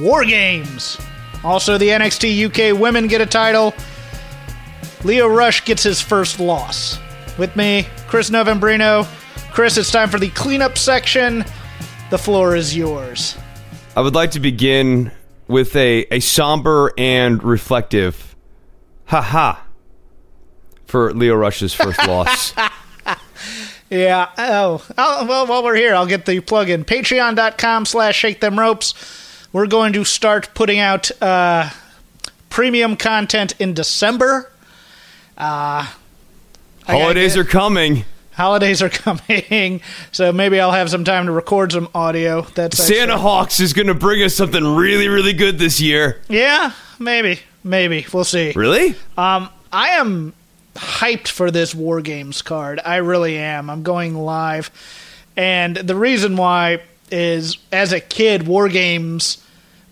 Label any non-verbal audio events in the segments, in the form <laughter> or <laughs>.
War Games. Also, the NXT UK women get a title. Lio Rush gets his first loss. With me, Chris Novembrino. Chris, it's time for the cleanup section. The floor is yours. I would like to begin with a, a somber and reflective ha ha for Lio Rush's first <laughs> loss. Yeah. Oh, oh, well, while we're here, I'll get the plug in. Patreon.com slash shake them ropes. We're going to start putting out uh, premium content in December. Uh, Holidays get- are coming. holidays are <laughs> coming, so maybe I'll have some time to record some audio. That's Santa Hawks is going to bring us something really, really good this year. Yeah, maybe, maybe we'll see. Really? Um, I am hyped for this War Games card. I really am. I'm going live, and the reason why is as a kid, War Games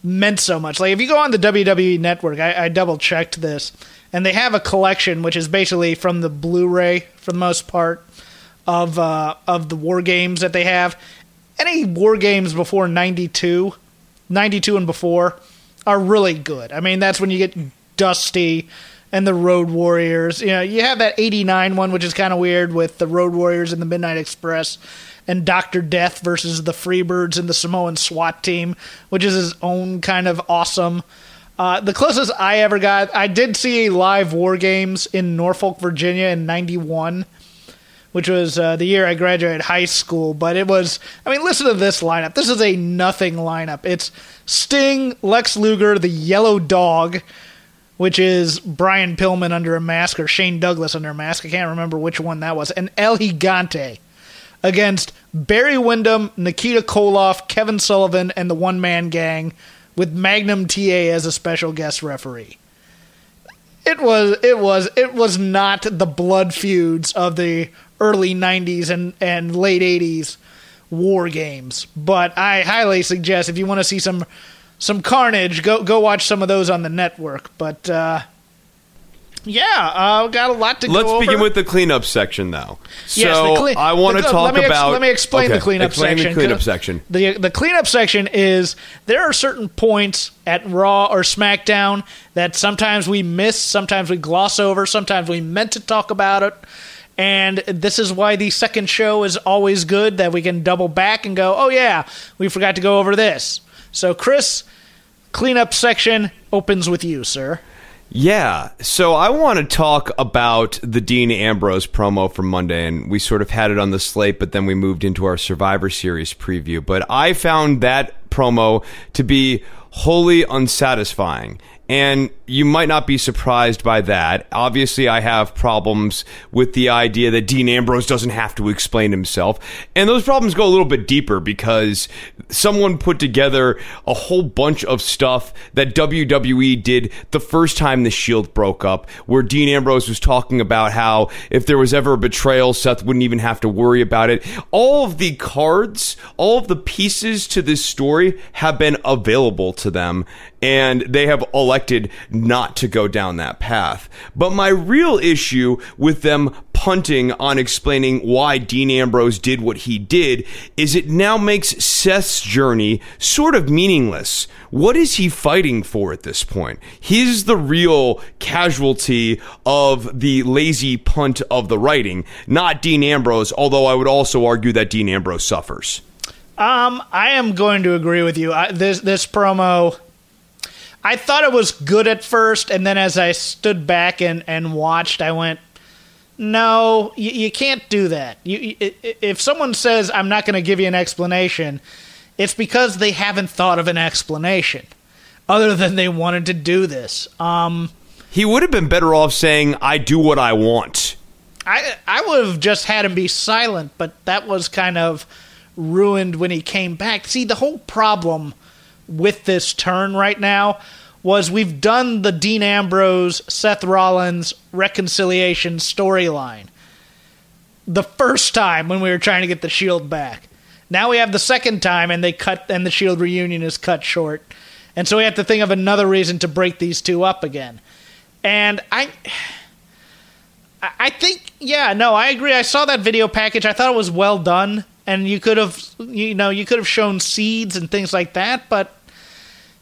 meant so much. Like if you go on the WWE Network, I, I double checked this, and they have a collection which is basically from the Blu-ray for the most part of uh, of the War Games that they have. Any War Games before 92, 92 and before are really good. I mean, that's when you get Dusty and the Road Warriors. You know, you have that 89 one, which is kind of weird with the Road Warriors and the Midnight Express and Dr. Death versus the Freebirds and the Samoan SWAT team, which is his own kind of awesome. Uh, the closest I ever got, I did see a live War Games in Norfolk, Virginia in 91 which was uh, the year I graduated high school. But it was, I mean, listen to this lineup. This is a nothing lineup. It's Sting, Lex Luger, the Yellow Dog, which is Brian Pillman under a mask or Shane Douglas under a mask. I can't remember which one that was. And El Gigante against Barry Windham, Nikita Koloff, Kevin Sullivan, and the One Man Gang with Magnum TA as a special guest referee. It was it was it was not the blood feuds of the early 90s and and late 80s war games. But i highly suggest if you want to see some some carnage go go watch some of those on the network. But uh yeah, uh, got a lot to Let's go over. begin with the cleanup section, though. So Yes, the I want to the- talk let me ex- about. let me explain the cleanup explain section. the cleanup section. The the cleanup section is there are certain points at Raw or SmackDown that sometimes we miss, sometimes we gloss over, sometimes we meant to talk about it. And this is why the second show is always good that we can double back and go, "Oh yeah, we forgot to go over this." So Chris, cleanup section opens with you, sir. Yeah. So I want to talk about the Dean Ambrose promo from Monday, and we sort of had it on the slate, but then we moved into our Survivor Series preview. But I found that promo to be wholly unsatisfying. And you might not be surprised by that. Obviously, I have problems with the idea that Dean Ambrose doesn't have to explain himself. And those problems go a little bit deeper because someone put together a whole bunch of stuff that WWE did the first time the Shield broke up, where Dean Ambrose was talking about how if there was ever a betrayal, Seth wouldn't even have to worry about it. All of the cards, all of the pieces to this story have been available to them, and they have elected not to go down that path. But my real issue with them punting on explaining why Dean Ambrose did what he did is it now makes Seth's journey sort of meaningless. What is he fighting for at this point? He's the real casualty of the lazy punt of the writing, not Dean Ambrose, although I would also argue that Dean Ambrose suffers. Um, I am going to agree with you. I, this this promo, I thought it was good at first, and then as I stood back and, and watched, I went, no, you, you can't do that. You, if someone says, I'm not going to give you an explanation, it's because they haven't thought of an explanation other than they wanted to do this. Um, he would have been better off saying, I do what I want. I, I would have just had him be silent, but that was kind of ruined when he came back. See, the whole problem with this turn right now was we've done the Dean Ambrose Seth Rollins reconciliation storyline the first time when we were trying to get the Shield back. Now we have the second time, and they cut, and the Shield reunion is cut short, and so we have to think of another reason to break these two up again. And I, I think, yeah, no, I agree. I saw that video package. I thought it was well done, and you could have, you know, you could have shown seeds and things like that, but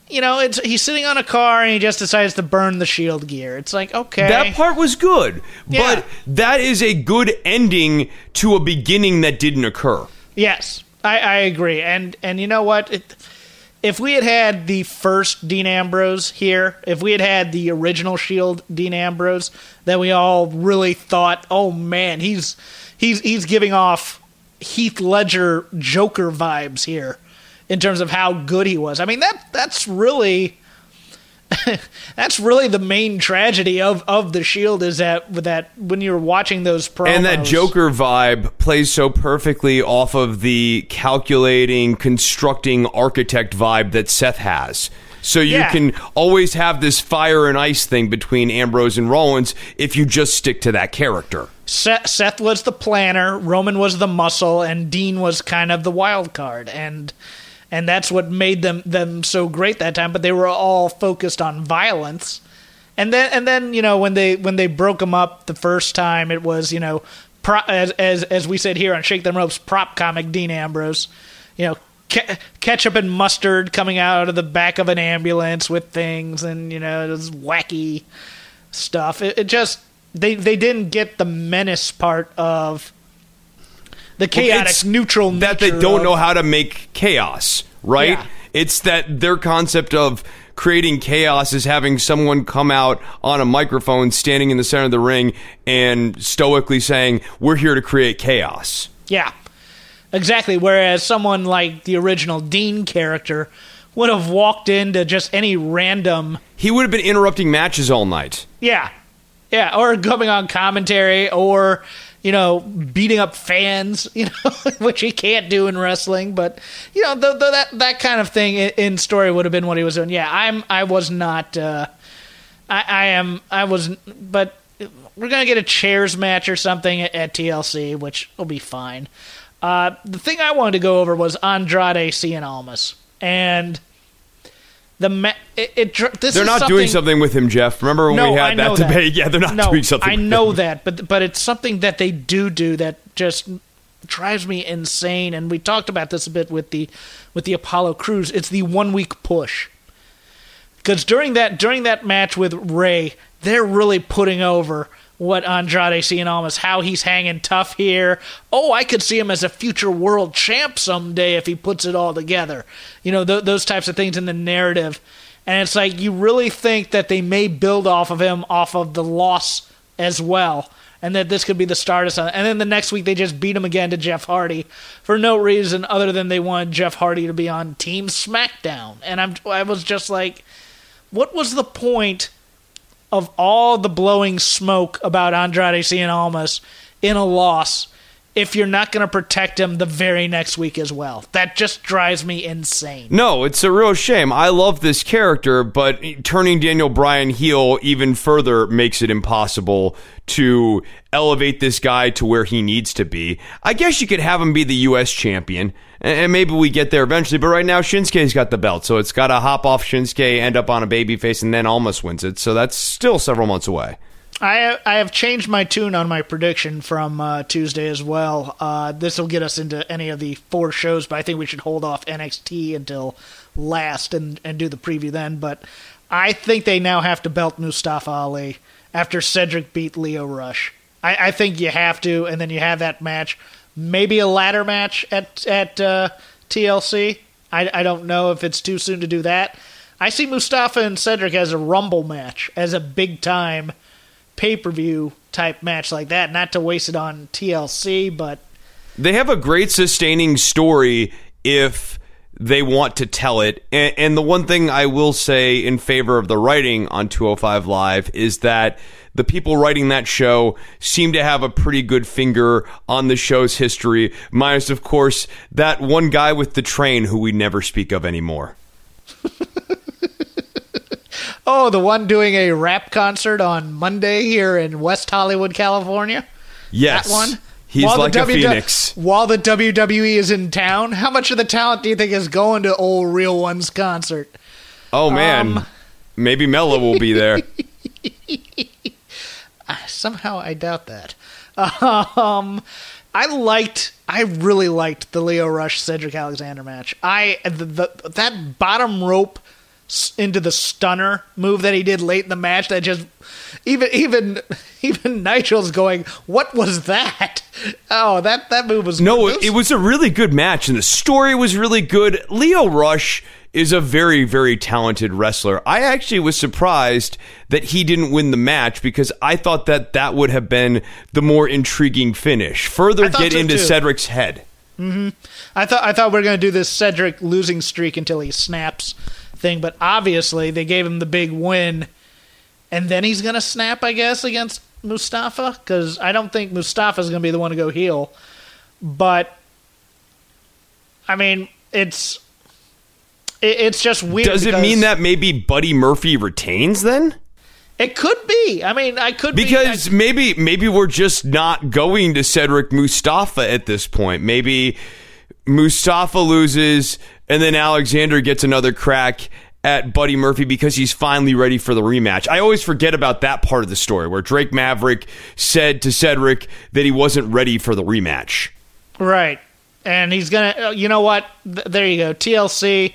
you know, it's he's sitting on a car and he just decides to burn the shield gear. It's like, okay. That part was good, yeah. but that is a good ending to a beginning that didn't occur. Yes, I, I agree. And and you know what? It, if we had had the first Dean Ambrose here, if we had had the original Shield Dean Ambrose, then we all really thought, oh man, he's he's he's giving off Heath Ledger Joker vibes here in terms of how good he was. I mean that that's really <laughs> that's really the main tragedy of, of the Shield is that that when you're watching those promos and that Joker vibe plays so perfectly off of the calculating, constructing architect vibe that Seth has. So you yeah. can always have this fire and ice thing between Ambrose and Rollins if you just stick to that character. Seth, Seth was the planner, Roman was the muscle, and Dean was kind of the wild card. And and that's what made them them so great that time. But they were all focused on violence, and then and then you know when they when they broke them up the first time, it was you know pro, as as as we said here on Shake Them Ropes, prop comic Dean Ambrose, you know. Ke- ketchup and mustard coming out of the back of an ambulance with things, and you know this wacky stuff. It, it just they they didn't get the menace part of the chaotic well, neutral that they don't of, know how to make chaos, right? Yeah. It's that their concept of creating chaos is having someone come out on a microphone standing in the center of the ring and stoically saying, "We're here to create chaos." Yeah. Exactly, whereas someone like the original Dean character would have walked into just any random He would have been interrupting matches all night. Yeah. Yeah, or coming on commentary or you know, beating up fans, <laughs> you know, which he can't do in wrestling. But you know, the, the, that that kind of thing in, story would have been what he was doing. Yeah, I'm. I was not. Uh, I, I am. I was. But we're gonna get a chairs match or something at, at TLC, which will be fine. Uh, the thing I wanted to go over was Andrade Cien Almas, and the ma- it, it this they're not doing something with him, Jeff. Remember when no, we had that debate? Yeah, they're not no, doing something. I know that, but but it's something that they do do that just drives me insane. And we talked about this a bit with the with the Apollo Crews. It's the one week push because during that during that match with Ray, they're really putting over what Andrade Cien Almas, how he's hanging tough here. Oh, I could see him as a future world champ someday if he puts it all together. You know, th- those types of things in the narrative. And it's like you really think that they may build off of him off of the loss as well. And that this could be the start of something. And then the next week they just beat him again to Jeff Hardy for no reason other than they wanted Jeff Hardy to be on Team SmackDown. And I'm I was just like, what was the point of all the blowing smoke about Andrade Cien Almas in a loss if you're not going to protect him the very next week as well. That just drives me insane. No, it's a real shame. I love this character, but turning Daniel Bryan heel even further makes it impossible to elevate this guy to where he needs to be. I guess you could have him be the U.S. champion and maybe we get there eventually. But right now, Shinsuke's got the belt, so it's got to hop off Shinsuke, end up on a babyface, and then almost wins it. So that's still several months away. I I have changed my tune on my prediction from uh, Tuesday as well. Uh, this will get us into any of the four shows, but I think we should hold off NXT until last and and do the preview then. But I think they now have to belt Mustafa Ali after Cedric beat Lio Rush. I, I think you have to, and then you have that match maybe a ladder match at at uh, TLC. I, I don't know if it's too soon to do that, I see Mustafa and Cedric as a Rumble match, as a big time pay per view type match like that. Not to waste it on TLC, but they have a great sustaining story if they want to tell it. And, and, the one thing I will say in favor of the writing on 205 Live is that the people writing that show seem to have a pretty good finger on the show's history, minus, of course, that one guy with the train who we never speak of anymore. <laughs> oh, the one doing a rap concert on Monday here in West Hollywood, California? Yes. That one? He's while like a phoenix. While the WWE is in town, how much of the talent do you think is going to old Real One's concert? Oh man, um, maybe Mello will be there. <laughs> Somehow I doubt that. Um, I liked, I really liked the Lio Rush Cedric Alexander match. I the, the, that bottom rope into the stunner move that he did late in the match that just even even <laughs> even Nigel's going, "What was that?" Oh, that that move was no. It, it was a really good match, and the story was really good. Lio Rush is a very very talented wrestler. I actually was surprised that he didn't win the match because I thought that that would have been the more intriguing finish. Further get so into too. Cedric's head. Mm-hmm. I thought I thought we are going to do this Cedric losing streak until he snaps thing, but obviously they gave him the big win, and then he's gonna snap, I guess, against Mustafa because I don't think Mustafa's gonna be the one to go heel, but I mean it's it's just weird. Does it mean that maybe Buddy Murphy retains then? It could be. I mean, I could because be, maybe maybe we're just not going to Cedric Mustafa at this point. Maybe Mustafa loses, and then Alexander gets another crack at Buddy Murphy because he's finally ready for the rematch. I always forget about that part of the story where Drake Maverick said to Cedric that he wasn't ready for the rematch. Right. And he's going to, uh, you know what? there you go. TLC.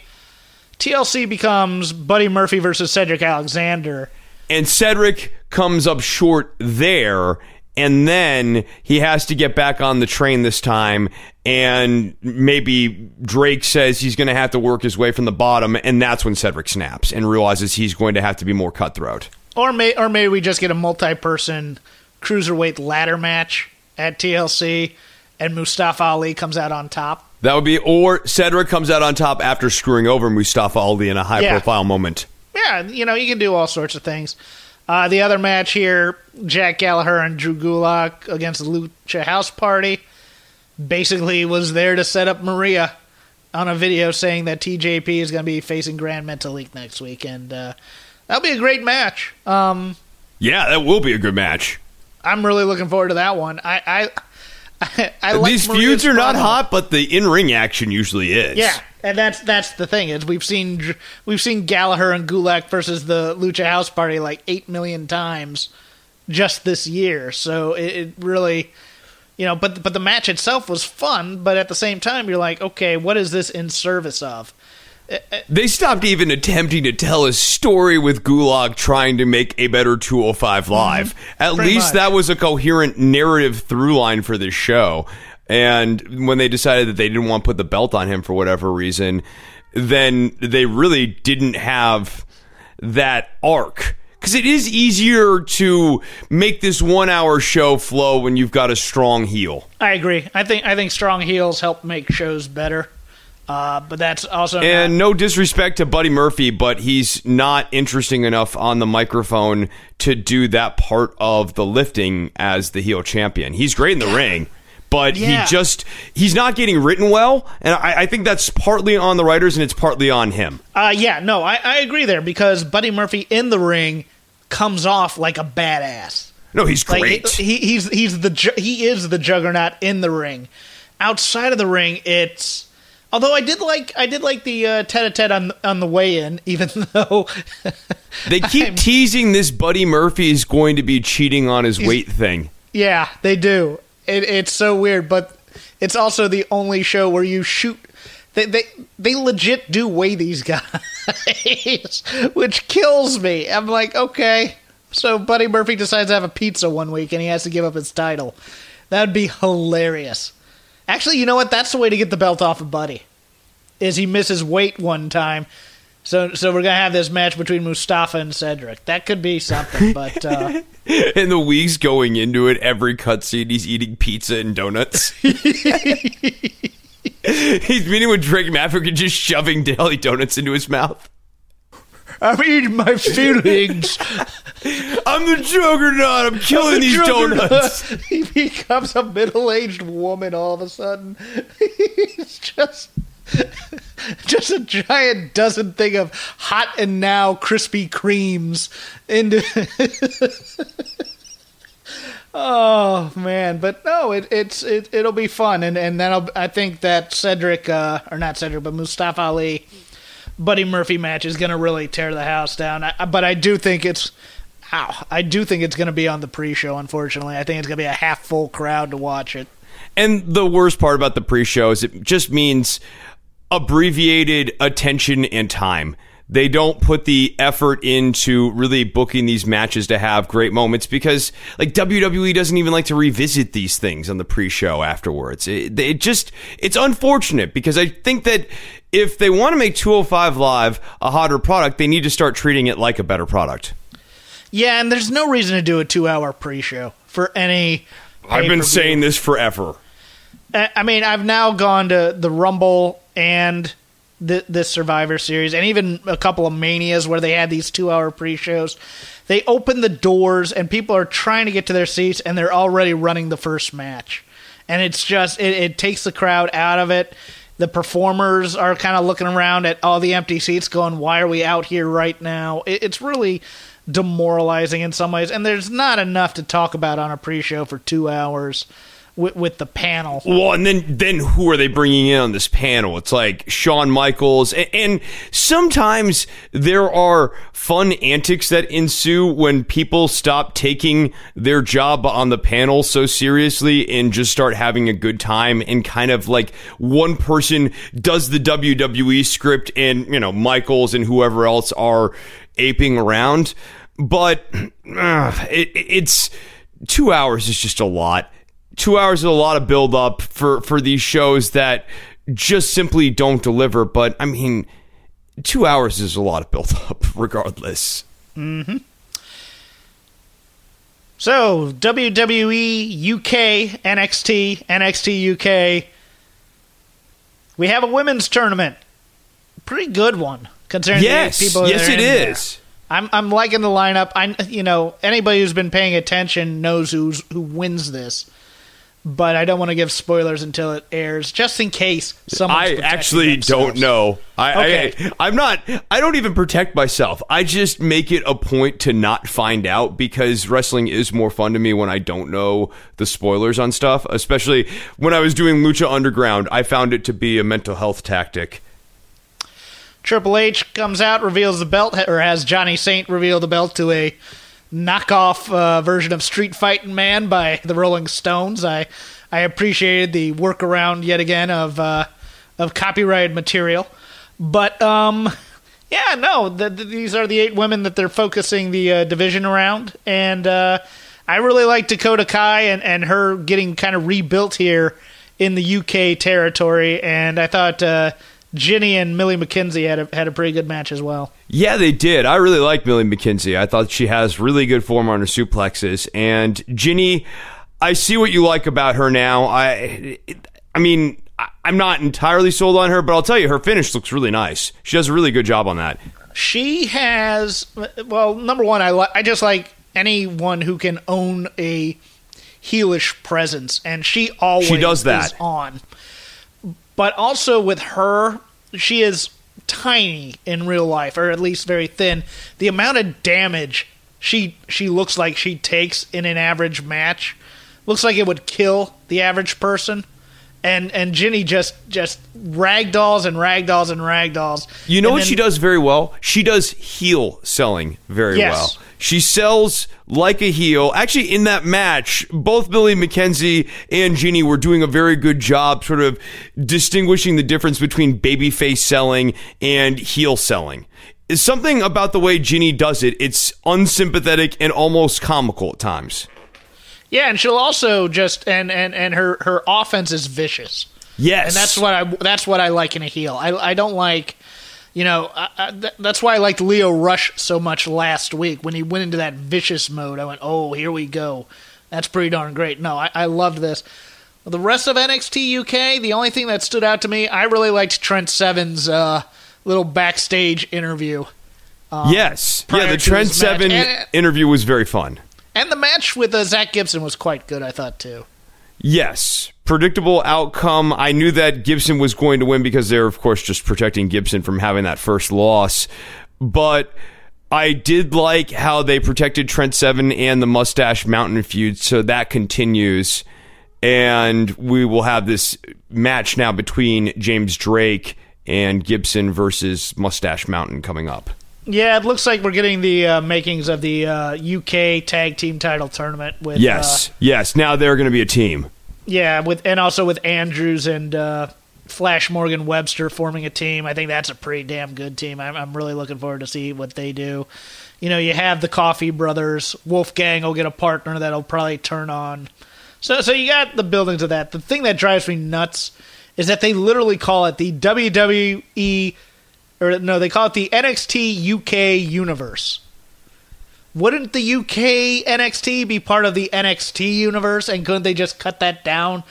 TLC becomes Buddy Murphy versus Cedric Alexander. And Cedric comes up short there and then he has to get back on the train this time and maybe Drake says he's going to have to work his way from the bottom and that's when Cedric snaps and realizes he's going to have to be more cutthroat. Or may or maybe we just get a multi-person cruiserweight ladder match at TLC and Mustafa Ali comes out on top. That would be or Cedric comes out on top after screwing over Mustafa Ali in a high yeah. profile moment. Yeah, you know, you can do all sorts of things. Uh, the other match here, Jack Gallagher and Drew Gulak against the Lucha House Party, basically was there to set up Maria on a video saying that TJP is going to be facing Gran Metalik next week, and uh, that'll be a great match. Um, yeah, that will be a good match. I'm really looking forward to that one. I, I, <laughs> I, I like these feuds are not hot, but the in ring action usually is. Yeah, and that's that's the thing is we've seen we've seen Gallagher and Gulak versus the Lucha House Party like eight million times just this year. So it, it, really, you know, but but the match itself was fun. But at the same time, you're like, okay, what is this in service of? They stopped even attempting to tell a story with Gulak trying to make a better 205 mm-hmm. Live. Mm-hmm. At Pretty least much. that was a coherent narrative through line for this show. And when they decided that they didn't want to put the belt on him for whatever reason, then they really didn't have that arc. Because it is easier to make this one hour show flow when you've got a strong heel. I agree. I think I think strong heels help make shows better. Uh, but that's also and not- no disrespect to Buddy Murphy, but he's not interesting enough on the microphone to do that part of the lifting as the heel champion. He's great in the ring, but yeah. he just he's not getting written well, and I, I, think that's partly on the writers and it's partly on him. Uh, yeah, no, I, I agree there because Buddy Murphy in the ring comes off like a badass. No, he's great. Like, he, he's he's the he is the juggernaut in the ring. Outside of the ring, it's although I did like I did like the uh, tete-a-tete on on the way in, <laughs> even though they <laughs> keep I'm, teasing this Buddy Murphy is going to be cheating on his weight thing. Yeah, they do, it, it's so weird, but it's also the only show where you shoot. They they they legit do weigh these <laughs> guys, which kills me. I'm like, okay, so Buddy Murphy decides to have a pizza one week and he has to give up his title. That'd be hilarious. Actually, you know what? That's the way to get the belt off of Buddy. Is he misses weight one time, So, so we're gonna have this match between Mustafa and Cedric. That could be something, but uh, <laughs> In the weeks going into it, every cutscene he's eating pizza and donuts. <laughs> <laughs> he's meeting with Drake Maverick and just shoving daily donuts into his mouth. I'm eating my feelings. I'm the juggernaut. I'm killing these donuts. <laughs> he becomes a middle-aged woman all of a sudden. <laughs> He's just just a giant dozen thing of hot and now Krispy Kremes into <laughs> Oh man, but no, it, it's it, it'll be fun, and and then I think that Cedric, uh, or not Cedric, but Mustafa Ali, Buddy Murphy match is going to really tear the house down. I, but I do think it's, ow, I do think it's going to be on the pre-show. Unfortunately, I think it's going to be a half full crowd to watch it. And the worst part about the pre-show is it just means abbreviated attention and time. They don't put the effort into really booking these matches to have great moments because, like, WWE doesn't even like to revisit these things on the pre-show afterwards. It, it just, it's unfortunate because I think that if they want to make 205 Live a hotter product, they need to start treating it like a better product. Yeah, and there's no reason to do a two-hour pre-show for any. I've been pay-per-view. saying this forever. I mean, I've now gone to the Rumble and the, this Survivor Series, and even a couple of Manias where they had these two-hour pre-shows. They open the doors, and people are trying to get to their seats, and they're already running the first match, and it's just it, it takes the crowd out of it. The performers are kind of looking around at all the empty seats, going, "Why are we out here right now?" It, it's really demoralizing in some ways, and there's not enough to talk about on a pre-show for two hours with, with the panel. Well, and then then who are they bringing in on this panel? It's like Shawn Michaels, and, and sometimes there are fun antics that ensue when people stop taking their job on the panel so seriously and just start having a good time. And kind of like one person does the WWE script, and you know Michaels and whoever else are aping around. But <clears throat> uh, it, it's two hours is just a lot two hours is a lot of build up for for these shows that just simply don't deliver. But I mean, two hours is a lot of build up, <laughs> regardless. Mm-hmm. So WWE UK NXT NXT UK. We have a women's tournament. Pretty good one considering Yes, the people. yes, it in there. is. I'm I'm liking the lineup. I you know anybody who's been paying attention knows who's who wins this. But I don't want to give spoilers until it airs, just in case someone's I actually don't know. I, Okay. I I'm not. I don't even protect myself. I just make it a point to not find out because wrestling is more fun to me when I don't know the spoilers on stuff. Especially when I was doing Lucha Underground, I found it to be a mental health tactic. Triple H comes out, reveals the belt, or has Johnny Saint reveal the belt to a knockoff uh, version of Street Fighting Man by <laughs> the Rolling Stones. I I appreciated the workaround yet again of uh, of copyrighted material, but um, yeah, no, the, the- these are the eight women that they're focusing the uh, division around, and uh, I really like Dakota Kai and and her getting kind of rebuilt here in the UK territory, and I thought. Jinny and Millie McKenzie had a had a pretty good match as well. Yeah, they did. I really like Millie McKenzie. I thought she has really good form on her suplexes. And Jinny, I see what you like about her now. I, I mean, I'm not entirely sold on her, but I'll tell you, her finish looks really nice. She does a really good job on that. She has well, number one, I li- I just like anyone who can own a heelish presence, and she always She does that. is on. But also with her, she is tiny in real life, or at least very thin. The amount of damage she she looks like she takes in an average match looks like it would kill the average person. And and Jinny just just ragdolls and ragdolls and ragdolls. You know And what then- she does very well? She does heel selling very Yes. well. She sells like a heel. Actually, in that match, both Millie McKenzie and Jeannie were doing a very good job sort of distinguishing the difference between babyface selling and heel selling. Is something about the way Jinny does it. It's unsympathetic and almost comical at times. Yeah, and she'll also just and and and her her offense is vicious. Yes. And that's what I that's what I like in a heel. I I don't like you know, I, I, th- that's why I liked Lio Rush so much last week when he went into that vicious mode. I went, oh, here we go. That's pretty darn great. No, I, I loved this. The rest of NXT UK, the only thing that stood out to me, I really liked Trent Seven's uh, little backstage interview. Um, yes, yeah, the Trent. Seven And- interview was very fun. And the match with uh, Zach Gibson was quite good, I thought, too. Yes, predictable outcome. I knew that Gibson was going to win because they're, of course, just protecting Gibson from having that first loss. But I did like how they protected Trent Seven and the Mustache Mountain feud, so that continues. And we will have this match now between James Drake and Gibson versus Mustache Mountain coming up. Yeah, it looks like we're getting the uh, makings of the uh, UK Tag Team Title Tournament with Yes, uh, yes. Now they're going to be a team. yeah, with and also with Andrews and uh, Flash Morgan Webster forming a team. I think that's a pretty damn good team. I'm, I'm really looking forward to see what they do. You know, you have the Coffey Brothers. Wolfgang will get a partner that'll probably turn on. So, so you got the buildings of that. The thing that drives me nuts is that they literally call it the WWE, or no, they call it the NXT UK universe. Wouldn't the UK NXT be part of the NXT universe, and couldn't they just cut that down?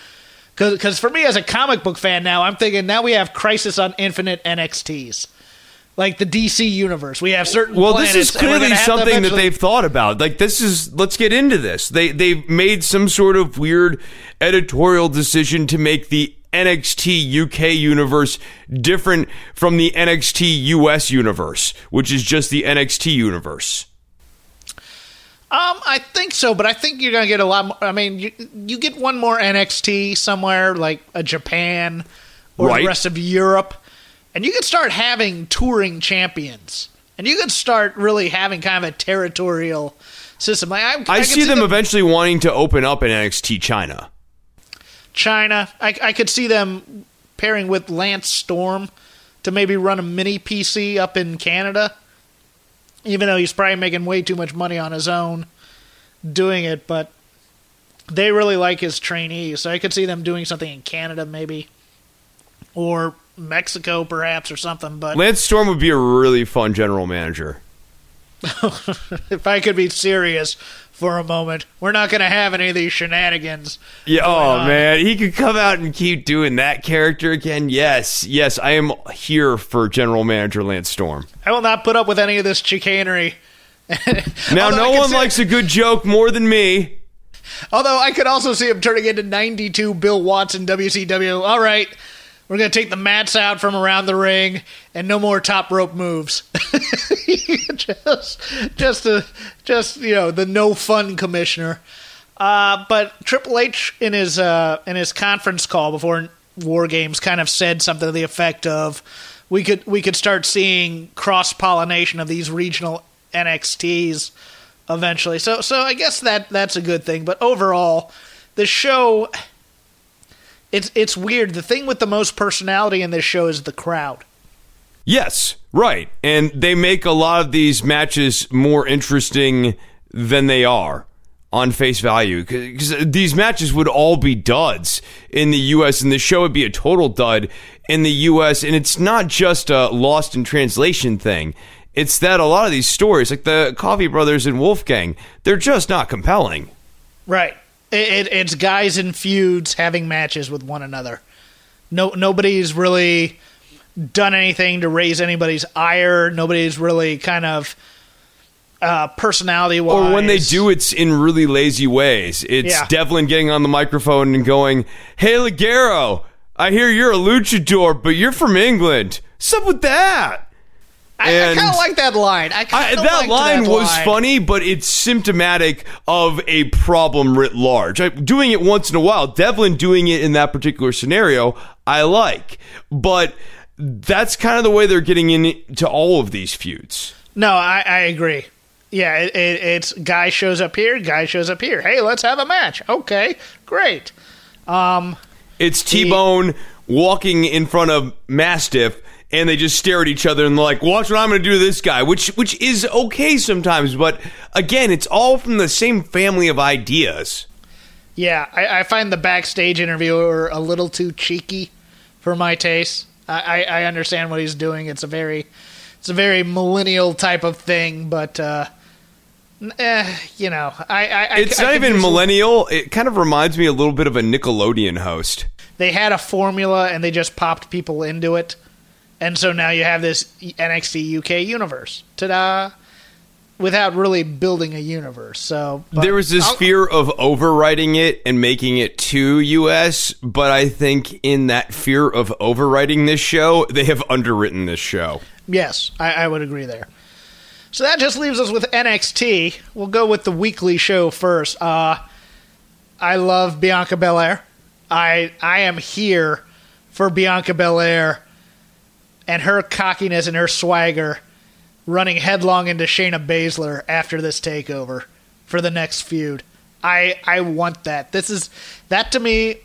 Because for me, as a comic book fan now, I'm thinking now we have Crisis on Infinite NXTs. Like the DC universe, we have certain. Well, this is clearly something that they've thought about. Like this is let's get into this. They they've made some sort of weird editorial decision to make the NXT UK universe different from the NXT US universe, which is just the NXT universe. Um, I think so, but I think you're gonna get a lot more. I mean, you you get one more NXT somewhere like a Japan or Right. the rest of Europe, and you can start having touring champions, and you can start really having kind of a territorial system. Like, I, I, I, see them eventually wanting to open up in NXT China. China. I, I could see them pairing with Lance Storm to maybe run a mini PC up in Canada, even though he's probably making way too much money on his own doing it. But they really like his trainees, so I could see them doing something in Canada maybe, or Mexico perhaps, or something. But Lance Storm would be a really fun general manager. <laughs> if I could be serious for a moment, we're not going to have any of these shenanigans. Yeah. Oh on. man, he could come out and keep doing that character again. Yes, yes, I am here for General Manager Lance Storm. I will not put up with any of this chicanery. <laughs> Now, no one see- likes a good joke more than me. Although I could also see him turning into 92 Bill Watson WCW. All right, we're going to take the mats out from around the ring and no more top rope moves. <laughs> just, just, the, just you know, the no fun commissioner. Uh, but Triple H in his uh, in his conference call before War Games kind of said something to the effect of, "We could we could start seeing cross pollination of these regional NXTs eventually." So so I guess that that's a good thing. But overall, the show it's it's weird. The thing with the most personality in this show is the crowd. Yes, right. And they make a lot of these matches more interesting than they are on face value because these matches would all be duds in the US and the show would be a total dud in the US and it's not just a lost in translation thing. It's that a lot of these stories like the Coffey Brothers and Wolfgang, they're just not compelling. Right. It, it, it's guys in feuds having matches with one another. No, nobody's really done anything to raise anybody's ire. Nobody's really kind of uh, personality wise. Or when they do, it's in really lazy ways. It's Yeah. Devlin getting on the microphone and going, "Hey, Ligero, I hear you're a luchador, but you're from England. What's up with that?" I, I kind of like that line. I I, kind of that line that was line. funny, but it's symptomatic of a problem writ large. I, doing it once in a while, Devlin doing it in that particular scenario, I like, but that's kind of the way they're getting into all of these feuds. No, I, I agree. Yeah, it, it, it's guy shows up here, guy shows up here. Hey, let's have a match. Okay, great. Um, It's T Bone walking in front of Mastiff, and they just stare at each other and they're like, "Watch what I'm going to do to this guy," which which is okay sometimes, but again, it's all from the same family of ideas. Yeah, I, I find the backstage interviewer a little too cheeky for my taste. I, I understand what he's doing. It's a very it's a very millennial type of thing, but uh, eh, you know, I, I, I It's I not can even millennial. It kind of reminds me a little bit of a Nickelodeon host. They had a formula and they just popped people into it, and so now you have this NXT UK universe. Ta-da! Without really building a universe, so there was this I'll- fear of overwriting it and making it too US, but I think in that fear of overwriting this show, they have underwritten this show. Yes, I, I would agree there. So that just leaves us with NXT. We'll go with the weekly show first. Uh, I love Bianca Belair. I I am here for Bianca Belair and her cockiness and her swagger running headlong into Shayna Baszler after this takeover for the next feud. I I want that. This is that to me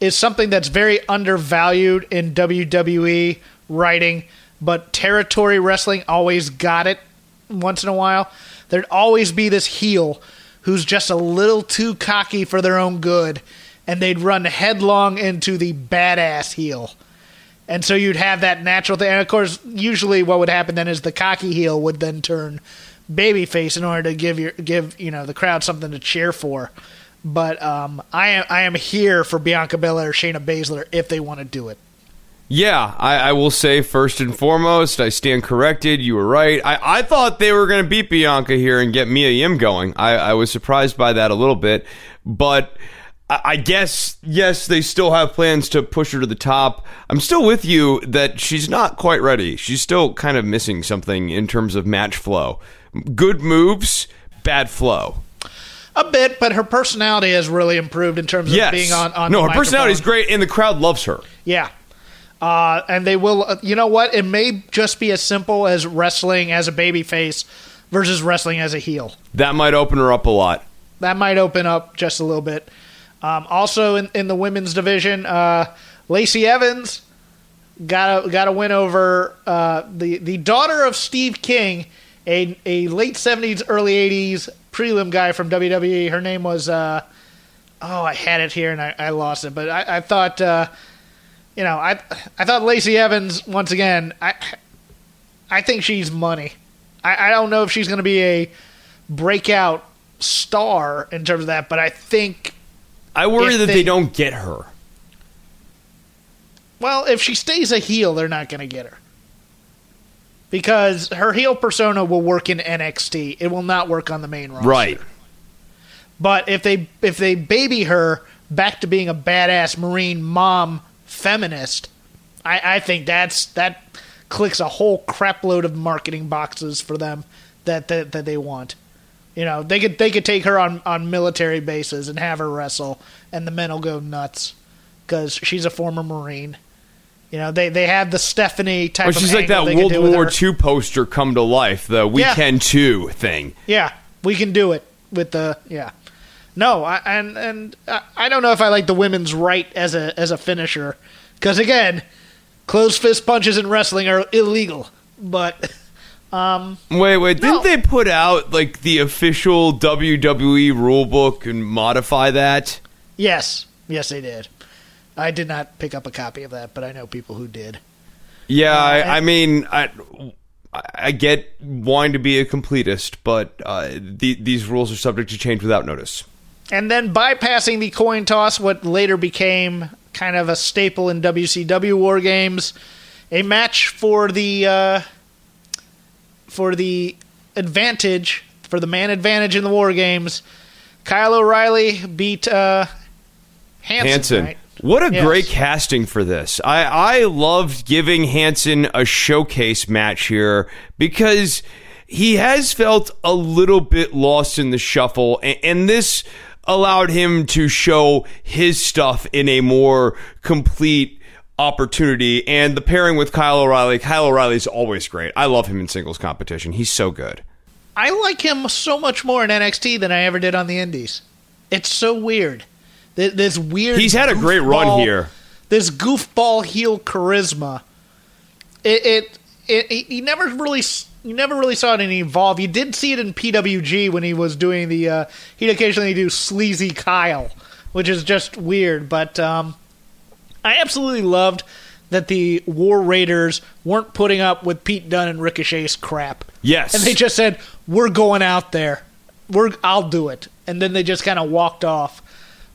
is something that's very undervalued in WWE writing, but territory wrestling always got it once in a while. There'd always be this heel who's just a little too cocky for their own good, and they'd run headlong into the badass heel. And so you'd have that natural thing. And of course, usually what would happen then is the cocky heel would then turn babyface in order to give your give you know the crowd something to cheer for. But um, I am I am here for Bianca Belair, or Shayna Baszler if they want to do it. Yeah, I, I will say first and foremost, I stand corrected. You were right. I, I thought they were going to beat Bianca here and get Mia Yim going. I, I was surprised by that a little bit, but I, guess yes, they still have plans to push her to the top. I'm still with you that she's not quite ready. She's still kind of missing something in terms of match flow. Good moves, bad flow. A bit, but her personality has really improved in terms of Yes. being on. on no, her personality is great, and the crowd loves her. Yeah. Uh, and they will, uh, you know what? It may just be as simple as wrestling as a babyface versus wrestling as a heel. That might open her up a lot. That might open up just a little bit. Um, also, in, in the women's division, uh, Lacey Evans got a got a win over uh, the the daughter of Steve King, a a late seventies, early eighties prelim guy from WWE. Her name was uh, oh, I had it here and I, I lost it, but I, I thought uh, you know I I thought Lacey Evans once again. I I think she's money. I, I don't know if she's going to be a breakout star in terms of that, but I think I worry that they, they- don't get her. Well, if she stays a heel, they're not going to get her. Because her heel persona will work in NXT. It will not work on the main roster. Right. But if they if they baby her back to being a badass Marine mom feminist, I, I think that's that clicks a whole crap load of marketing boxes for them that, that that they want. You know, they could they could take her on, on military bases and have her wrestle, and the men will go nuts because she's a former Marine. You know, they they have the Stephanie type. She's like that World War. II poster come to life, the We Yeah. Can Too thing. Yeah, we can do it with the yeah. No, I, and and I, I don't know if I like the women's right as a as a finisher because again, closed fist punches in wrestling are illegal. But <laughs> Wait, wait, didn't they put out like the official WWE rulebook and modify that? yes, yes, they did. I did not pick up a copy of that, but I know people who did. Yeah, and- I, I mean, I, I get wanting to be a completist, but uh, the, these rules are subject to change without notice. And then bypassing the coin toss, what later became kind of a staple in WCW War Games, a match for the uh, for the advantage for the man advantage in the War Games. Kyle O'Reilly beat uh, Hanson. Hanson. right? What a Yes. great casting for this. I, I loved giving Hanson a showcase match here because he has felt a little bit lost in the shuffle, and, and this allowed him to show his stuff in a more complete opportunity. And the pairing with Kyle O'Reilly, Kyle O'Reilly is always great. I love him in singles competition. He's so good. I like him so much more in NXT than I ever did on the Indies. It's so weird. This weird. He's had a great run here. This goofball heel charisma. It, it, it, it you never really, you never really saw it in evolve. You did see it in PWG when he was doing the. Uh, he'd occasionally do sleazy Kyle, which is just weird. But um, I absolutely loved that the War Raiders weren't putting up with Pete Dunne and Ricochet's crap. Yes. And they just said, "We're going out there. We're I'll do it." And then they just kind of walked off.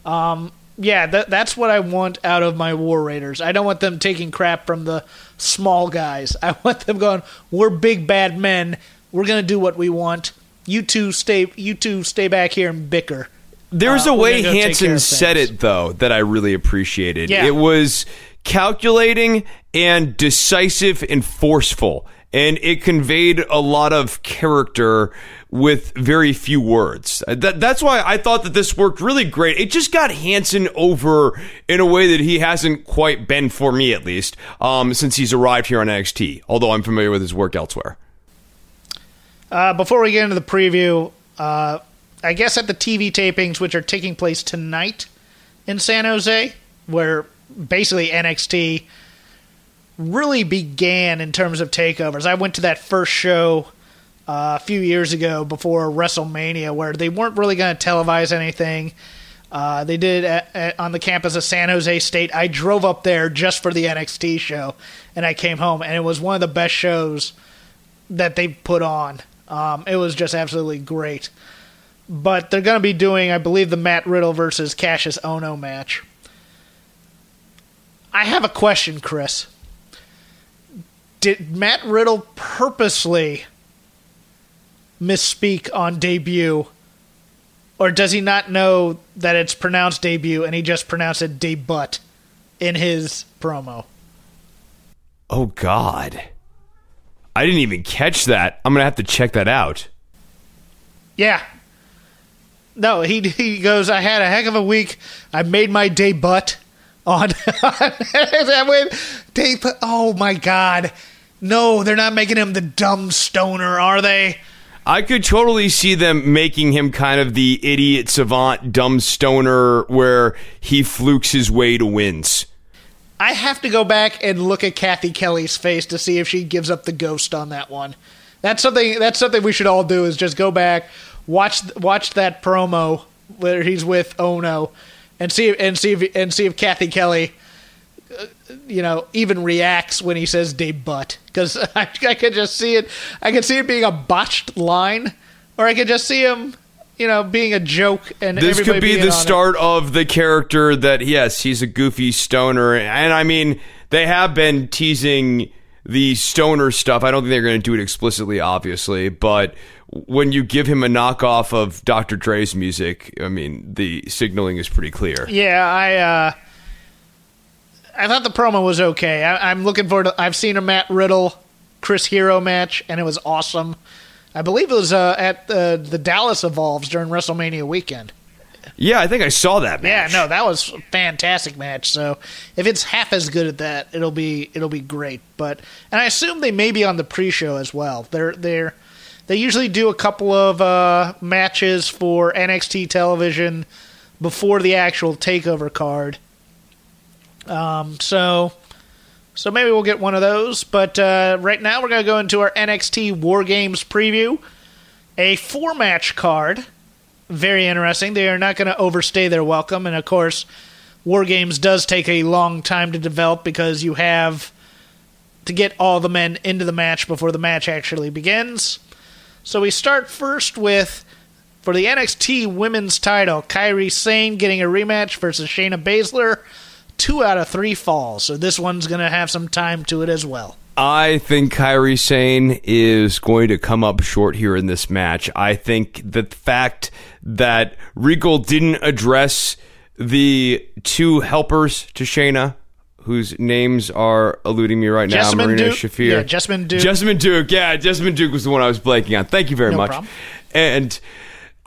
Um, yeah, that, that's what I want out of my War Raiders. I don't want them taking crap from the small guys. <laughs> I want them going, "We're big bad men. We're going to do what we want. You two stay you two stay back here and bicker." There's Uh, a way gonna go take care Hanson said it though that I really appreciated. Yeah. It was calculating and decisive and forceful. And it conveyed a lot of character with very few words. That, that's why I thought that this worked really great. It just got Hanson over in a way that he hasn't quite been for me, at least, um, since he's arrived here on NXT. Although I'm familiar with his work elsewhere. Uh, before we get into the preview, uh, I guess at the TV tapings, which are taking place tonight in San Jose, where basically NXT really began in terms of takeovers. I went to that first show uh, a few years ago before WrestleMania, where they weren't really going to televise anything. Uh, they did at, at, on the campus of San Jose State. I drove up there just for the NXT show, and I came home, and it was one of the best shows that they put on. Um, it was just absolutely great. But they're going to be doing, I believe, the Matt Riddle versus Kassius Ohno match. I have a question, Chris. Did Matt Riddle purposely misspeak on debut? Or does he not know that it's pronounced debut and he just pronounced it debut in his promo? Oh, God. I didn't even catch that. I'm going to have to check that out. Yeah. No, he he goes. I had a heck of a week. I made my day debut on. <laughs> I went debut. Oh my god! No, they're not making him the dumb stoner, are they? I could totally see them making him kind of the idiot savant, dumb stoner, where he flukes his way to wins. I have to go back and look at Cathy Kelley's face to see if she gives up the ghost on that one. That's something. That's something we should all do. Is just go back, watch watch that promo where he's with Ohno, and see and see if and see if Cathy Kelley, uh, you know, even reacts when he says debut. Because <laughs> I, I could just see it. I could see it being a botched line, or I could just see him. You know, being a joke, and This could be the on it. start of the character that, yes, he's a goofy stoner. And I mean, they have been teasing the stoner stuff. I don't think they're going to do it explicitly, obviously, but when you give him a knockoff of Dr. Dre's music, I mean, the signaling is pretty clear. Yeah, I uh, I thought the promo was okay. I, I'm looking forward to. I've seen a Matt Riddle Chris Hero match, and it was awesome. I believe it was uh, at uh, the Dallas Evolves during WrestleMania weekend. Yeah, I think I saw that Yeah, no, that was a fantastic match. So if it's half as good at that, it'll be it'll be great. But and I assume they may be on the pre-show as well. They're they're they usually do a couple of uh, matches for NXT television before the actual takeover card. Um, so so maybe we'll get one of those. But uh, right now we're gonna go into our NXT War Games preview, a four match card very interesting. They are not going to overstay their welcome, and of course, War Games does take a long time to develop because you have to get all the men into the match before the match actually begins. So we start first with for the NXT Women's Title, Kairi Sane getting a rematch versus Shayna Baszler. Two out of three falls, so this one's going to have some time to it as well. I think Kairi Sane is going to come up short here in this match. I think the fact that Regal didn't address the two helpers to Shayna, whose names are eluding me right now, Jessamyn Marina Duke- Shafir. yeah, Jessamyn Duke. Jessamyn Duke, yeah, Jessamyn Duke was the one I was blanking on. Thank you very No much. problem. And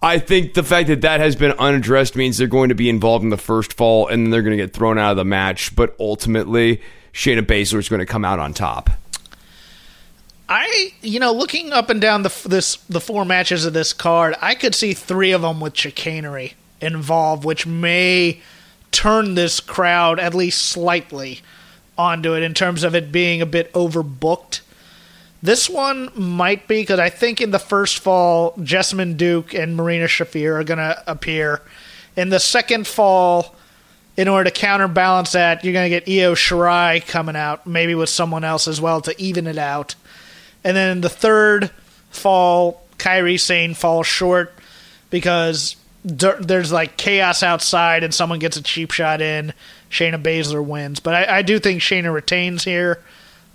I think the fact that that has been unaddressed means they're going to be involved in the first fall and then they're going to get thrown out of the match. But ultimately, Shayna Baszler is going to come out on top. I, you know, looking up and down the this the four matches of this card, I could see three of them with chicanery involved, which may turn this crowd at least slightly onto it in terms of it being a bit overbooked. This one might be because I think in the first fall, Jessamyn Duke and Marina Shafir are going to appear. In the second fall, in order to counterbalance that, you're going to get Io Shirai coming out, maybe with someone else as well to even it out. And then the third fall, Kairi Sane falls short because there's like chaos outside and someone gets a cheap shot in. Shayna Baszler wins, but I, I do think Shayna retains here,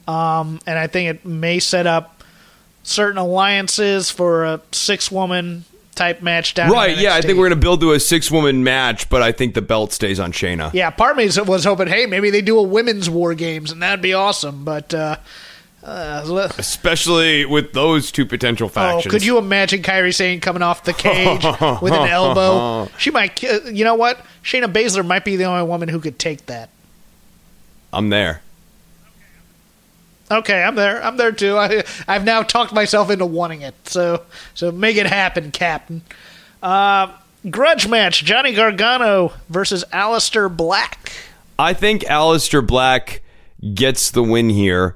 um, and I think it may set up certain alliances for a six woman type match down. Right? Yeah, I think we're going to build to a six woman match, but I think the belt stays on Shayna. Yeah, part of me was hoping, hey, maybe they do a women's war games, and that'd be awesome. But uh, uh, Especially with those two potential factions. Oh, could you imagine Kairi Sane coming off the cage <laughs> with an elbow? <laughs> She might. You know what? Shayna Baszler might be the only woman who could take that. I'm there. Okay, I'm there. I'm there too. I, I've now talked myself into wanting it. So, so make it happen, Captain. Uh, grudge match: Johnny Gargano versus Aleister Black. I think Aleister Black gets the win here.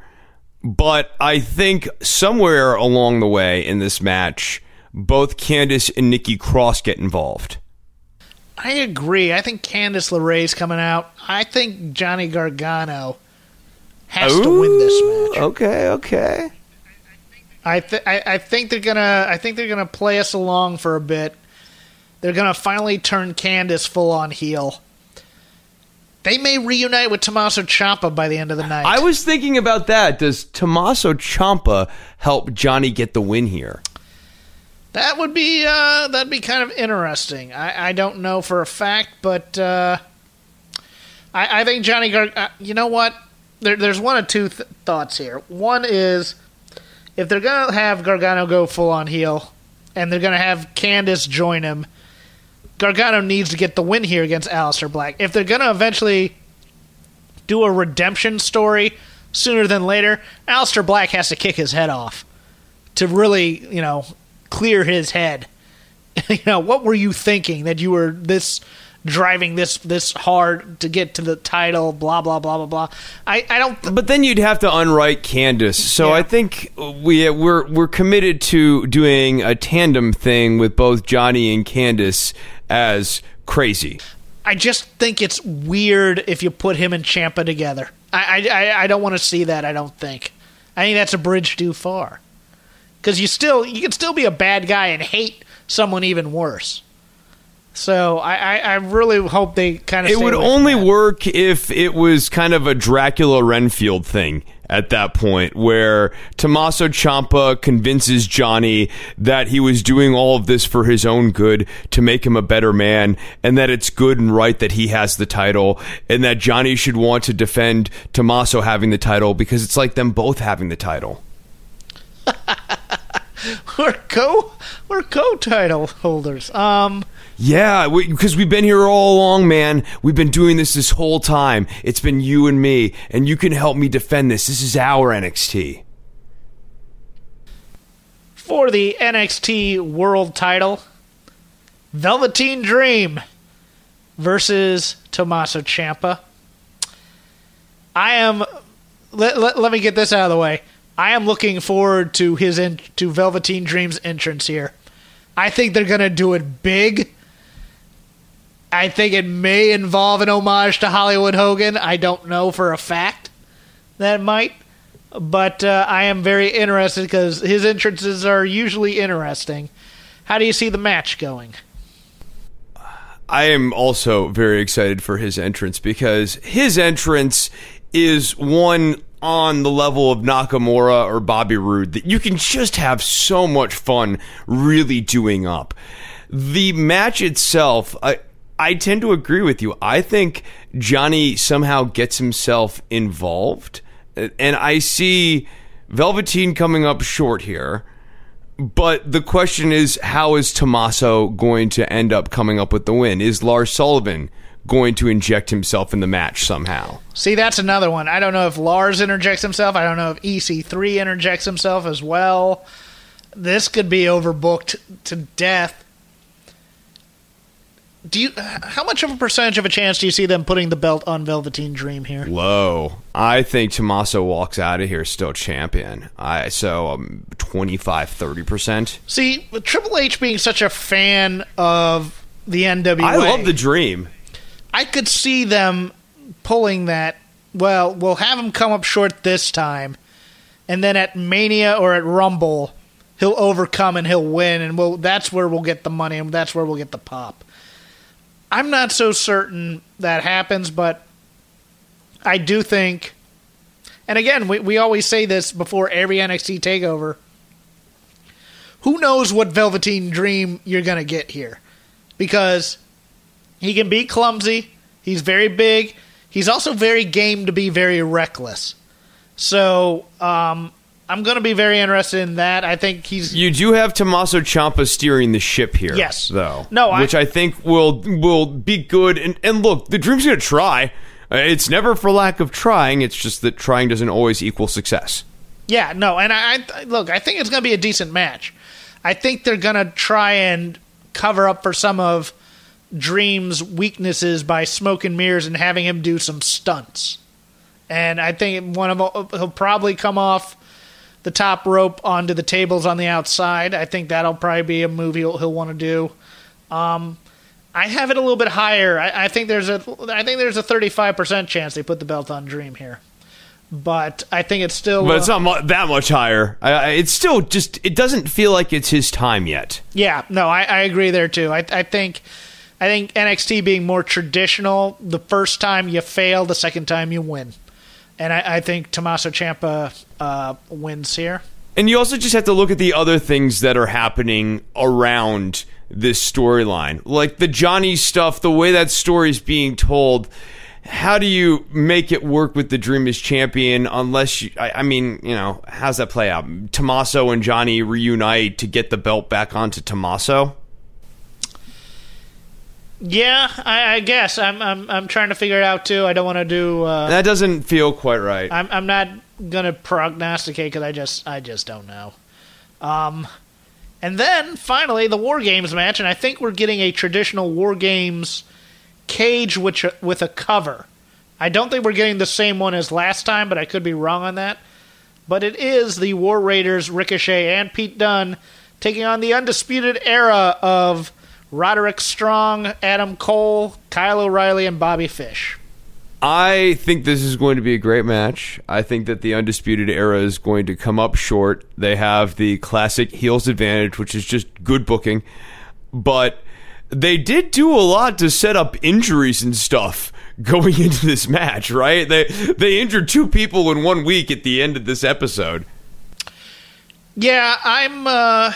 But I think somewhere along the way in this match, both Candice and Nikki Cross get involved. I agree. I think Candice LeRae's coming out. I think Johnny Gargano has Ooh, to win this match. Okay, okay. I, th- I, I think they're gonna I think they're gonna play us along for a bit. They're gonna finally turn Candice full on heel. They may reunite with Tommaso Ciampa by the end of the night. I was thinking about that. Does Tommaso Ciampa help Johnny get the win here? That would be uh, that'd be kind of interesting. I, I don't know for a fact, but uh, I, I, think Johnny Gar. Uh, you know what? There, there's one of two th- thoughts here. One is if they're gonna have Gargano go full on heel, and they're gonna have Candice join him Gargano needs to get the win here against Aleister Black. If they're going to eventually do a redemption story sooner than later, Aleister Black has to kick his head off to really, you know, clear his head. <laughs> you know, what were you thinking that you were this driving this this hard to get to the title, blah blah blah blah blah. I, I don't. Th- but then you'd have to unwrite Candice. So yeah. I think we uh, we're we're committed to doing a tandem thing with both Johnny and Candice as crazy. I just think it's weird if you put him and Ciampa together. I I, I don't want to see that. I don't think. I think that's a bridge too far. Because you still you can still be a bad guy and hate someone even worse. So I, I, I, really hope they kind of. It would only work if it was kind of a Dracula Renfield thing at that point, where Tommaso Ciampa convinces Johnny that he was doing all of this for his own good to make him a better man, and that it's good and right that he has the title, and that Johnny should want to defend Tommaso having the title because it's like them both having the title. <laughs> we're co we're co title holders. Um yeah, because we, have been here all along, man. We've been doing this this whole time. It's been you and me, and you can help me defend this. This is our NXT. For the NXT World Title, Velveteen Dream versus Tommaso Ciampa. I am. Let, let, let me get this out of the way. I am looking forward to his in, to Velveteen Dream's entrance here. I think they're gonna do it big. I think it may involve an homage to Hollywood Hogan. I don't know for a fact that might, but uh, I am very interested because his entrances are usually interesting. How do you see the match going? I am also very excited for his entrance because his entrance is one on the level of Nakamura or Bobby Roode that you can just have so much fun really doing up. The match itself, I, I tend to agree with you. I think Johnny somehow gets himself involved, and I see Velveteen coming up short here. But the question is, how is Tommaso going to end up coming up with the win? Is Lars Sullivan going to inject himself in the match somehow? See, that's another one. I don't know if Lars interjects himself. I don't know if EC3 interjects himself as well. This could be overbooked to death do you how much of a percentage of a chance do you see them putting the belt on Velveteen Dream here? Low. I think Tommaso walks out of here still champion. I so um, 25 30%. See, with Triple H being such a fan of the NWA. I love the Dream. I could see them pulling that. Well, we'll have him come up short this time, and then at Mania or at Rumble, he'll overcome and he'll win, and we'll, that's where we'll get the money and that's where we'll get the pop. I'm not so certain that happens, but I do think. And again, we, we always say this before every NXT takeover. Who knows what Velveteen Dream you're going to get here? Because he can be clumsy, he's very big, he's also very game to be very reckless. So, um, I'm going to be very interested in that. I think he's. You do have Tommaso Ciampa steering the ship here, Yes. though. No, I- which I, think will will be good. And and look, the Dream's going to try. Uh, It's never for lack of trying. It's just that trying doesn't always equal success. Yeah, no, and I, I look. I think it's going to be a decent match. I think they're going to try and cover up for some of Dream's weaknesses by smoke and mirrors and having him do some stunts. And I think one of he'll probably come off the top rope onto the tables on the outside. I think that'll probably be a move he'll, he'll want to do. Um, I have it a little bit higher. I, I think there's a I think there's a 35 percent chance they put the belt on Dream here, but I think it's still. But it's uh, not mu- that much higher. I, I, it's still just. It doesn't feel like it's his time yet. Yeah, no, I, I agree there too. I, I think I think NXT being more traditional, the first time you fail, the second time you win, and I, I think Tommaso Ciampa uh, wins here. And you also just have to look at the other things that are happening around this storyline. Like the Johnny stuff, the way that story's being told. How do you make it work with the Dream as champion unless you, I, I mean, you know, how's that play out? Tommaso and Johnny reunite to get the belt back onto Tommaso? Yeah, I, I guess I'm, I'm I'm trying to figure it out too. I don't want to do. Uh, That doesn't feel quite right. I'm I'm not gonna prognosticate because I just I just don't know. Um, and then finally the War Games match, and I think we're getting a traditional War Games cage which with a cover. I don't think we're getting the same one as last time, but I could be wrong on that. But it is the War Raiders, Ricochet, and Pete Dunne taking on the undisputed era of Roderick Strong, Adam Cole, Kyle O'Reilly, and Bobby Fish. I think this is going to be a great match. I think that the Undisputed Era is going to come up short. They have the classic heels advantage, which is just good booking. But they did do a lot to set up injuries and stuff <laughs> going into this match, right? They they injured two people in one week at the end of this episode. Yeah, I'm. Uh,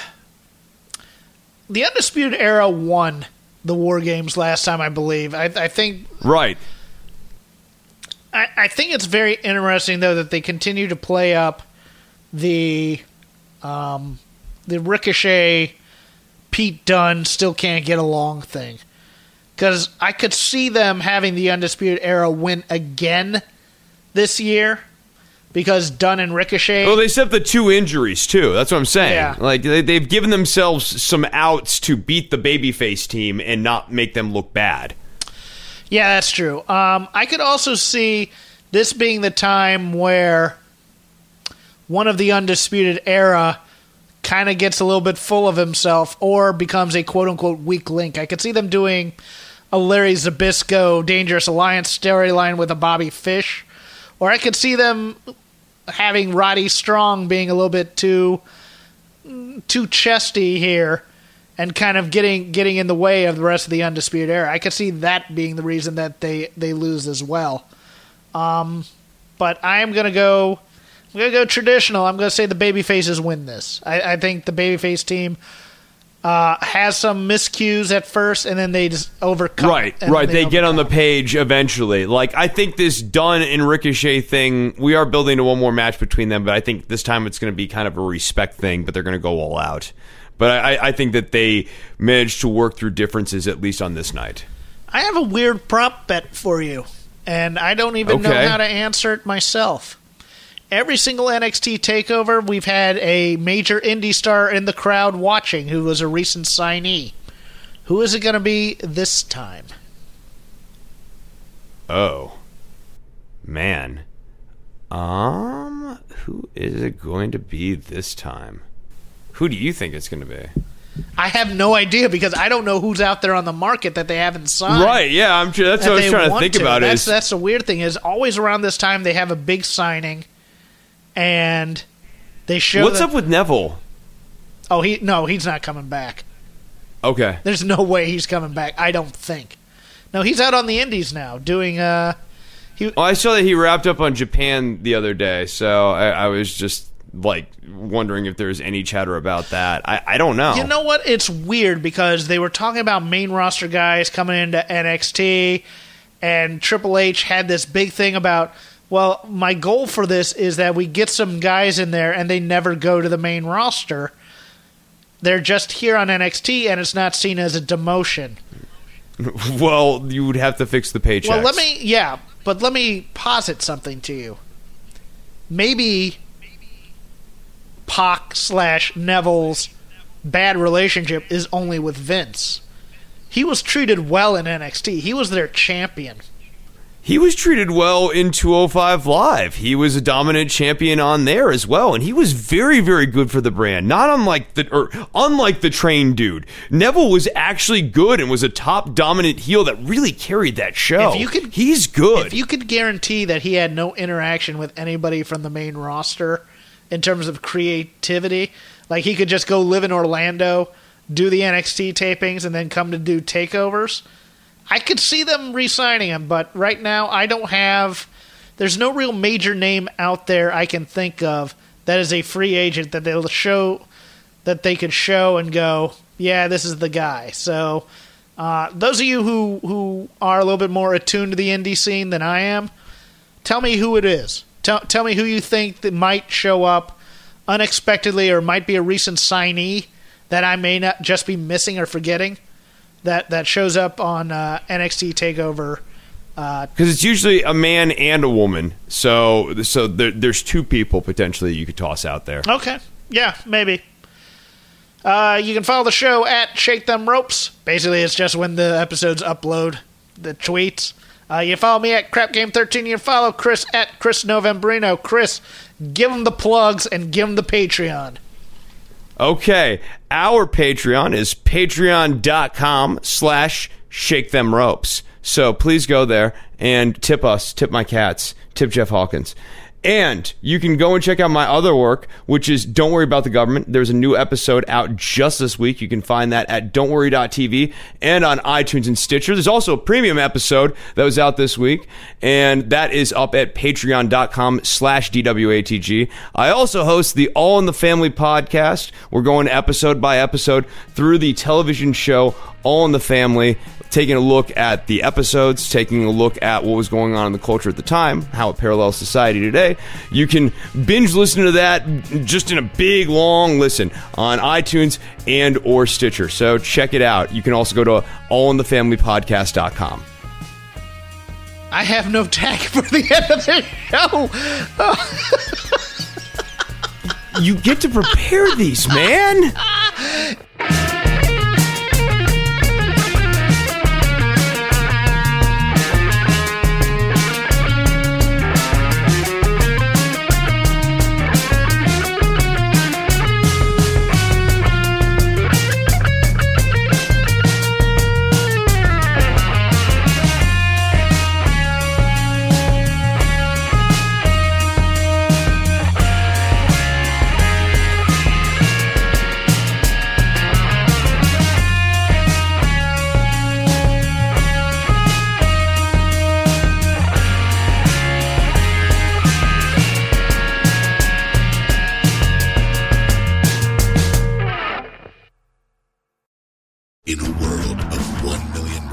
the Undisputed Era won the War Games last time, I believe. I, I think. Right. I, I think it's very interesting though that they continue to play up the, um, the Ricochet, Pete Dunne still can't get along thing, because I could see them having the Undisputed Era win again this year. Because Dunne and Ricochet, Well, they set the two injuries too. That's what I'm saying. Yeah. Like they, they've given themselves some outs to beat the babyface team and not make them look bad. Yeah, that's true. Um, I could also see this being the time where one of the undisputed era kind of gets a little bit full of himself or becomes a quote unquote weak link. I could see them doing a Larry Zbyszko Dangerous Alliance storyline with a Bobby Fish, or I could see them having Roddy Strong being a little bit too too chesty here and kind of getting getting in the way of the rest of the undisputed era. I could see that being the reason that they they lose as well. Um, but I am gonna go. I'm gonna go traditional. I'm gonna say the baby faces win this. I, I think the babyface team uh, has some miscues at first, and then they just overcome. Right, right. They, get on the page eventually. Like I think this Dunne and Ricochet thing, we are building to one more match between them, but I think this time it's going to be kind of a respect thing. But they're going to go all out. But I, I think that they managed to work through differences at least on this night. I have a weird prop bet for you, and I don't even know how to answer it myself. Every single NXT takeover, we've had a major indie star in the crowd watching who was a recent signee. Who is it going to be this time? Oh, man. Um, who is it going to be this time? Who do you think it's going to be? I have no idea because I don't know who's out there on the market that they haven't signed. Right? Yeah, I'm. sure That's that what I was trying to think about. That's Is that's the weird thing is always around this time they have a big signing, and they show what's that- up with Neville? Oh, he no, he's not coming back. Okay. There's no way he's coming back. I don't think. No, he's out on the Indies now doing. uh he. Well, I saw that he wrapped up on Japan the other day, so I, I was just like wondering if there's any chatter about that. I, I don't know. You know what? It's weird because they were talking about main roster guys coming into NXT, and Triple H had this big thing about, well, my goal for this is that we get some guys in there and they never go to the main roster. They're just here on NXT and it's not seen as a demotion. <laughs> well, you would have to fix the paychecks. Well, let me, yeah, but let me posit something to you. Maybe Pac slash Neville's bad relationship is only with Vince. He was treated well in NXT. He was their champion. He was treated well in 205 Live. He was a dominant champion on there as well, and he was very, very good for the brand. Not unlike the or unlike the trained dude. Neville was actually good and was a top dominant heel that really carried that show. If you could- he's good. If you could guarantee that he had no interaction with anybody from the main roster in terms of creativity, like he could just go live in Orlando, do the NXT tapings, and then come to do takeovers, I could see them re signing him. But right now, I don't have. There's no real major name out there I can think of that is a free agent that they'll show that they could show and go, yeah, this is the guy. So uh, those of you who who are a little bit more attuned to the indie scene than I am, tell me who it is. Tell tell me who you think that might show up unexpectedly or might be a recent signee that I may not just be missing or forgetting that that shows up on uh, NXT Takeover. Uh, because it's usually a man and a woman, so so there, there's two people potentially you could toss out there. Okay. Yeah, maybe. Uh, you can follow the show at Shake Them Ropes. Basically, it's just when the episodes upload the tweets. Uh, you follow me at Crap Game 13. You follow Chris at Chris Novembrino. Chris, give him the plugs and give him the Patreon. Okay, our Patreon is patreon.com slash shake them ropes. So please go there and tip us, tip my cats, tip Jeff Hawkins. And you can go and check out my other work, which is Don't Worry About the Government. There's a new episode out just this week. You can find that at don'tworry.tv and on iTunes and Stitcher. There's also a premium episode that was out this week, and that is up at patreon.com slash DWATG. I also host the All in the Family podcast. We're going episode by episode through the television show All in the Family taking a look at the episodes, taking a look at what was going on in the culture at the time, how it parallels society today. You can binge listen to that just in a big long listen on iTunes and or Stitcher. So check it out. You can also go to allinthefamilypodcast.com. I have no tag for the end of the show. You get to prepare these, man. <laughs>